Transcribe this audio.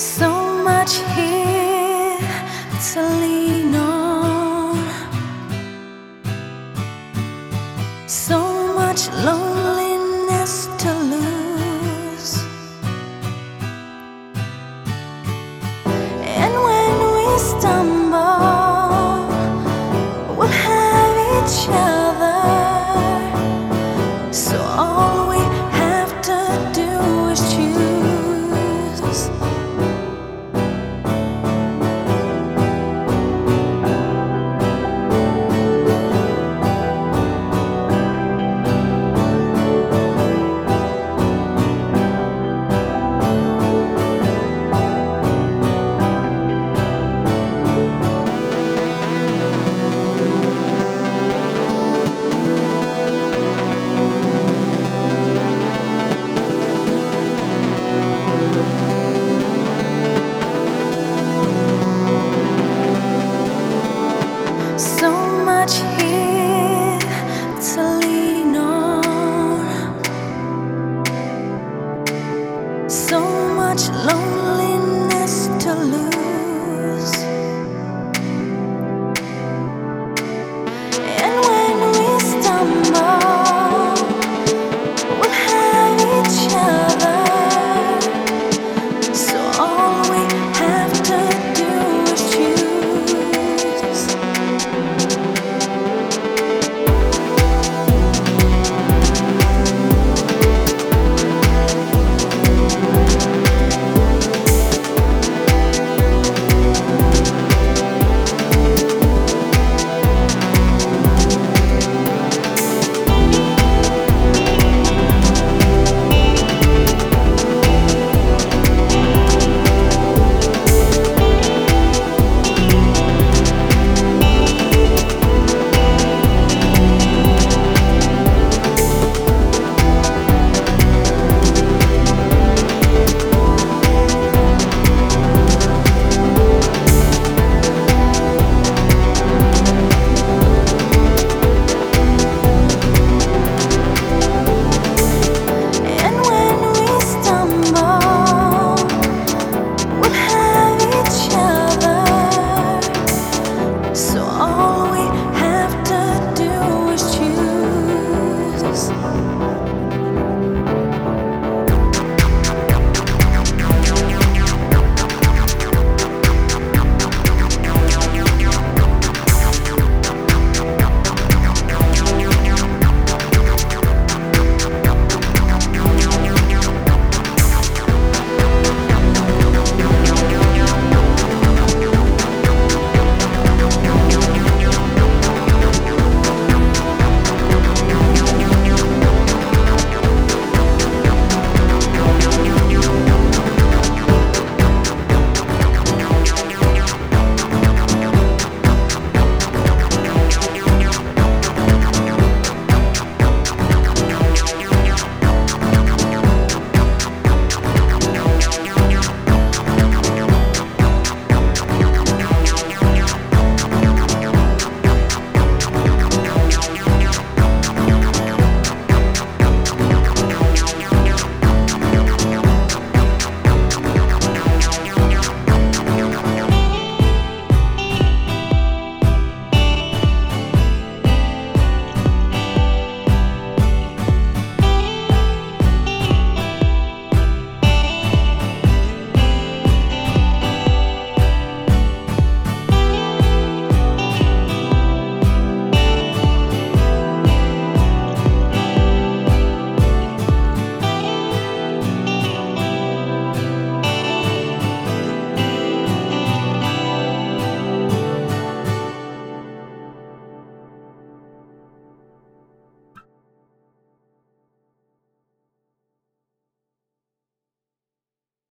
So much loneliness to lose.